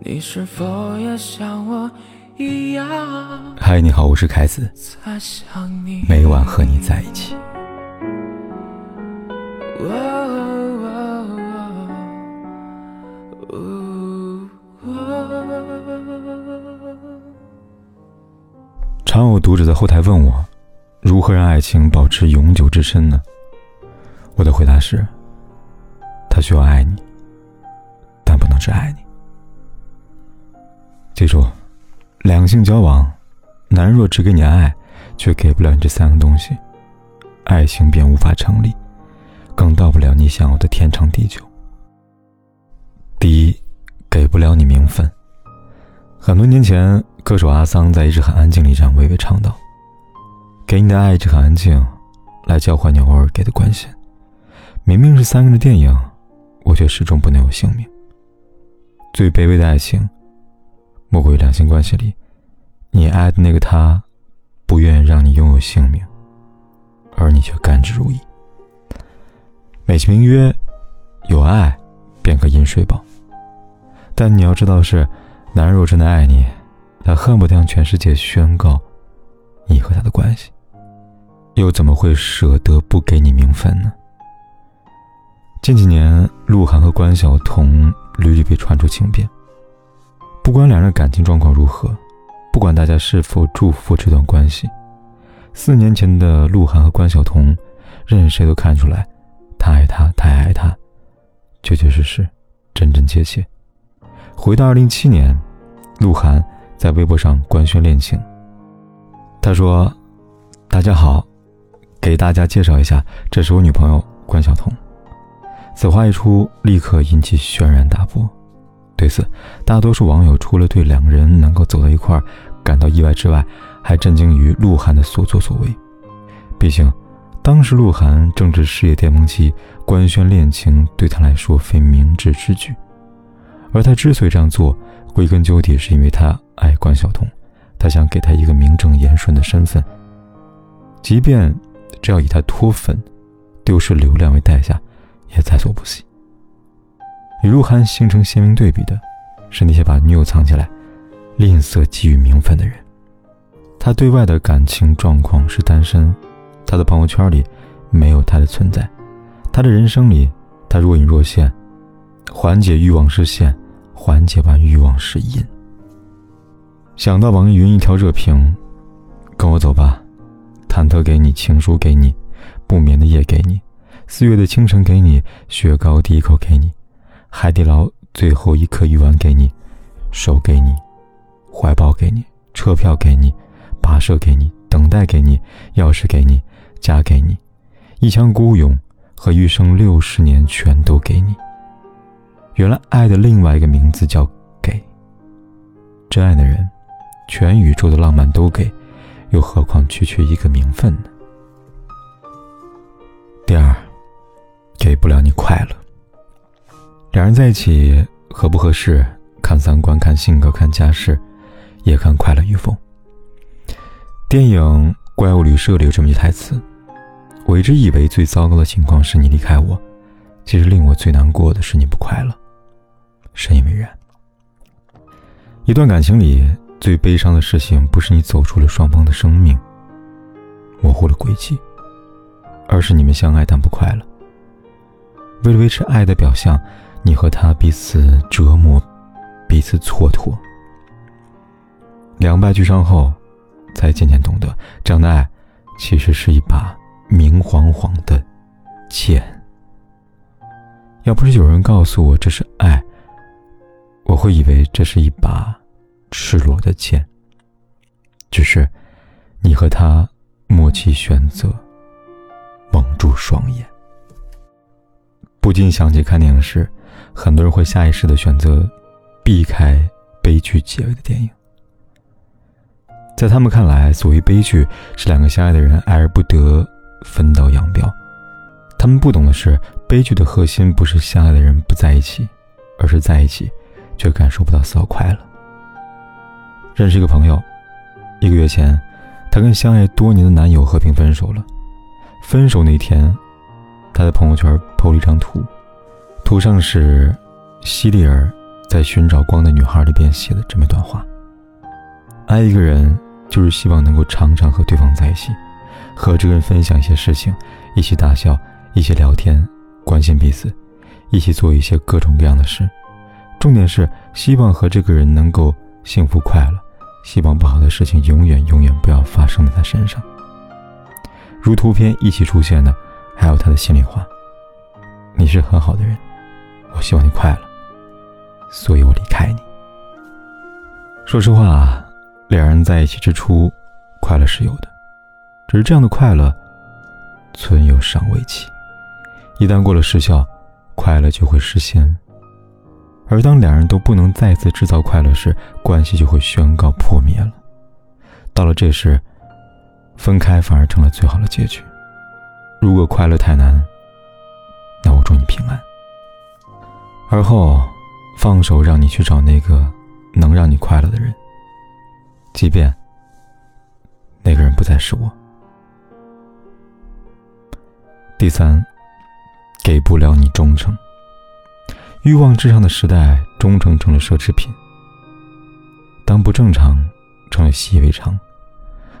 你是否也像我一样？嗨，你好，我是凯子，每晚和你在一起。常有读者在后台问我，如何让爱情保持永久之身呢？我的回答是：他需要爱你，但不能只爱你。记住，两性交往，男人若只给你爱，却给不了你这三个东西，爱情便无法成立，更到不了你想要的天长地久。第一，给不了你名分。很多年前，歌手阿桑在《一直很安静》里这样娓娓唱道：“给你的爱一直很安静，来交换你偶尔给的关心。明明是三个人的电影，我却始终不能有姓名。最卑微的爱情。”莫过于两性关系里，你爱的那个他，不愿意让你拥有性命，而你却甘之如饴。美其名曰有爱，便可饮水饱。但你要知道是，男人若真的爱你，他恨不得向全世界宣告你和他的关系，又怎么会舍得不给你名分呢？近几年，鹿晗和关晓彤屡屡被传出情变。不管两人感情状况如何，不管大家是否祝福这段关系，四年前的鹿晗和关晓彤，任谁都看出来，他爱她，他爱她，确确实实，真真切切。回到二零一七年，鹿晗在微博上官宣恋情。他说：“大家好，给大家介绍一下，这是我女朋友关晓彤。”此话一出，立刻引起轩然大波。对此，大多数网友除了对两个人能够走到一块儿感到意外之外，还震惊于鹿晗的所作所为。毕竟，当时鹿晗正值事业巅峰期，官宣恋情对他来说非明智之举。而他之所以这样做，归根究底是因为他爱关晓彤，他想给她一个名正言顺的身份，即便只要以他脱粉、丢失流量为代价，也在所不惜。与鹿晗形成鲜明对比的，是那些把女友藏起来、吝啬给予名分的人。他对外的感情状况是单身，他的朋友圈里没有他的存在，他的人生里他若隐若现，缓解欲望是线，缓解完欲望是瘾。想到网易云一条热评：“跟我走吧，忐忑给你情书给你，不眠的夜给你，四月的清晨给你，雪糕第一口给你。”海底捞最后一颗鱼丸给你，手给你，怀抱给你，车票给你，跋涉给你，等待给你，钥匙给你，家给你，一腔孤勇和余生六十年全都给你。原来爱的另外一个名字叫给。真爱的人，全宇宙的浪漫都给，又何况区区一个名分呢？第二，给不了你快乐。两人在一起合不合适，看三观、看性格、看家世，也看快乐与否。电影《怪物旅社》里有这么一句台词：“我一直以为最糟糕的情况是你离开我，其实令我最难过的是你不快乐。”深以为然。一段感情里最悲伤的事情，不是你走出了双方的生命，模糊了轨迹，而是你们相爱但不快乐。为了维持爱的表象。你和他彼此折磨，彼此蹉跎，两败俱伤后，才渐渐懂得，这样的爱其实是一把明晃晃的剑。要不是有人告诉我这是爱，我会以为这是一把赤裸的剑。只是你和他默契选择，蒙住双眼，不禁想起看电影时。很多人会下意识的选择避开悲剧结尾的电影，在他们看来，所谓悲剧是两个相爱的人爱而不得，分道扬镳。他们不懂的是，悲剧的核心不是相爱的人不在一起，而是在一起却感受不到丝毫快乐。认识一个朋友，一个月前，她跟相爱多年的男友和平分手了。分手那天，她在朋友圈 PO 了一张图。图上是希利尔在寻找光的女孩里边写的这么一段话：爱一个人，就是希望能够常常和对方在一起，和这个人分享一些事情，一起大笑，一起聊天，关心彼此，一起做一些各种各样的事。重点是希望和这个人能够幸福快乐，希望不好的事情永远永远不要发生在他身上。如图片一起出现的，还有他的心里话：“你是很好的人，我希望你快乐，所以我离开你。”说实话啊，两人在一起之初，快乐是有的，只是这样的快乐，存有尚未期。一旦过了时效，快乐就会失仙。而当两人都不能再次制造快乐时，关系就会宣告破灭了。到了这时，分开反而成了最好的结局。如果快乐太难，那我祝你平安。而后，放手让你去找那个能让你快乐的人，即便那个人不再是我。第三，给不了你忠诚。欲望至上的时代，忠诚成了奢侈品。当不正常成了习以为常，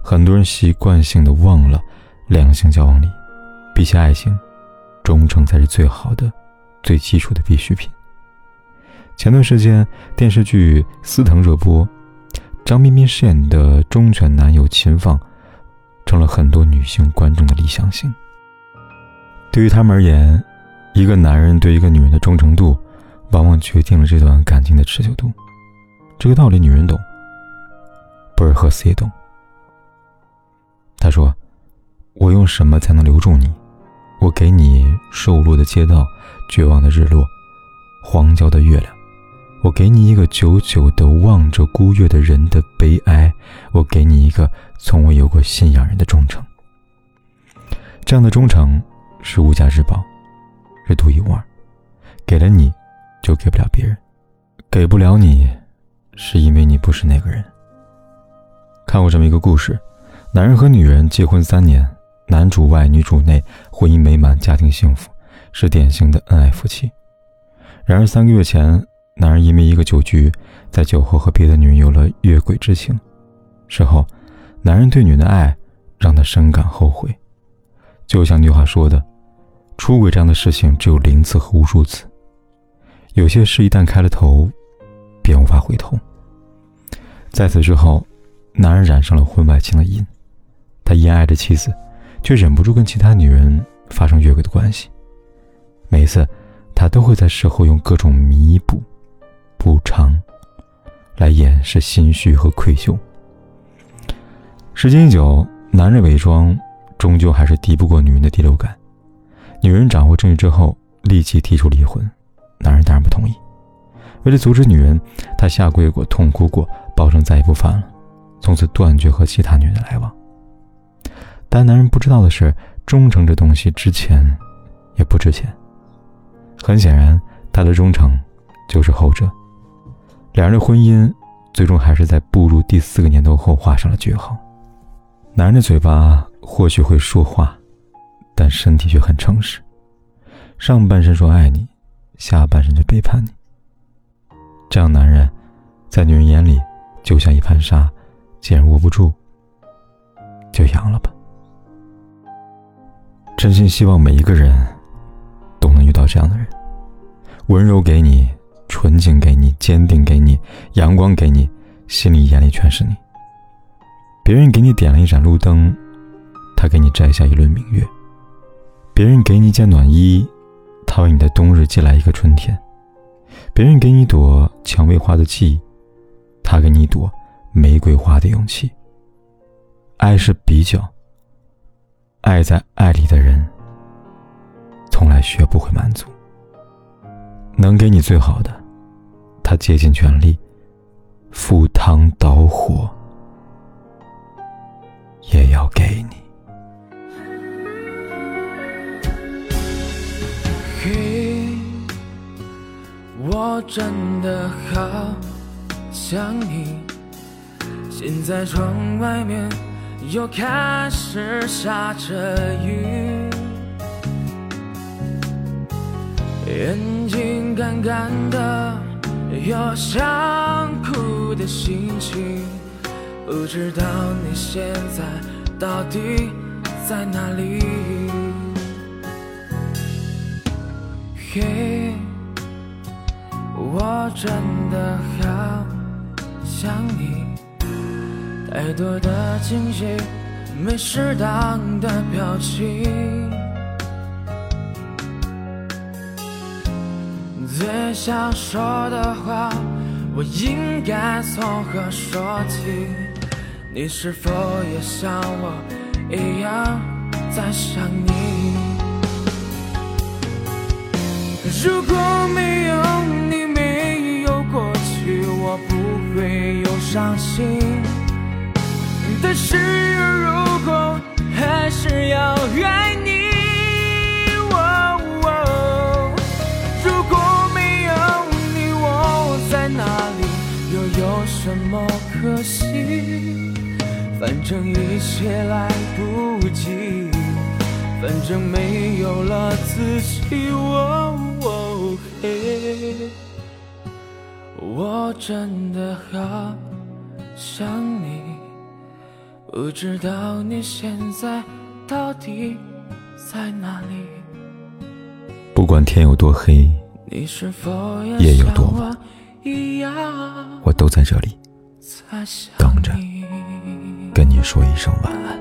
很多人习惯性的忘了，两性交往里，比起爱情，忠诚才是最好的、最基础的必需品。前段时间电视剧《司藤》热播，张彬彬饰演的忠犬男友秦放，成了很多女性观众的理想型。对于他们而言，一个男人对一个女人的忠诚度。往往决定了这段感情的持久度。这个道理女人懂，博尔赫斯也懂。他说：“我用什么才能留住你？我给你瘦落的街道、绝望的日落、荒郊的月亮；我给你一个久久的望着孤月的人的悲哀；我给你一个从未有过信仰人的忠诚。这样的忠诚是无价之宝，是独一无二。给了你。”就给不了别人，给不了你，是因为你不是那个人。看过这么一个故事：男人和女人结婚三年，男主外女主内，婚姻美满，家庭幸福，是典型的恩爱夫妻。然而三个月前，男人因为一个酒局，在酒后和别的女人有了越轨之情。事后，男人对女人的爱让他深感后悔。就像那句话说的：“出轨这样的事情只有零次和无数次。”有些事一旦开了头，便无法回头。在此之后，男人染上了婚外情的瘾，他依爱着妻子，却忍不住跟其他女人发生越轨的关系。每一次，他都会在事后用各种弥补、补偿，来掩饰心虚和愧疚。时间一久，男人伪装终究还是敌不过女人的第六感。女人掌握证据之后，立即提出离婚。男人当然不同意。为了阻止女人，他下跪过，痛哭过，保证再也不犯了，从此断绝和其他女人来往。但男人不知道的是，忠诚这东西值钱，也不值钱。很显然，他的忠诚就是后者。两人的婚姻最终还是在步入第四个年头后画上了句号。男人的嘴巴或许会说话，但身体却很诚实。上半身说爱你。下半身就背叛你，这样男人，在女人眼里就像一盘沙，既然握不住，就扬了吧。真心希望每一个人都能遇到这样的人，温柔给你，纯净给你，坚定给你，阳光给你，心里眼里全是你。别人给你点了一盏路灯，他给你摘下一轮明月；别人给你一件暖衣。他为你的冬日寄来一个春天，别人给你朵蔷薇花的记忆，他给你一朵玫瑰花的勇气。爱是比较，爱在爱里的人，从来学不会满足。能给你最好的，他竭尽全力，赴汤蹈火，也要给你。嘿我真的好想你。现在窗外面又开始下着雨，眼睛干干的，有想哭的心情，不知道你现在到底在哪里。嘿，我真的好想你，太多的惊喜，没适当的表情。最想说的话，我应该从何说起？你是否也像我一样在想你？如果没有你，没有过去，我不会有伤心。但是如果还是要爱你。什么可惜？反正一切来不及，反正没有了自己。哦嘿，我真的好想你，不知道你现在到底在哪里？不管天有多黑，夜有多晚。我都在这里等着，跟你说一声晚安。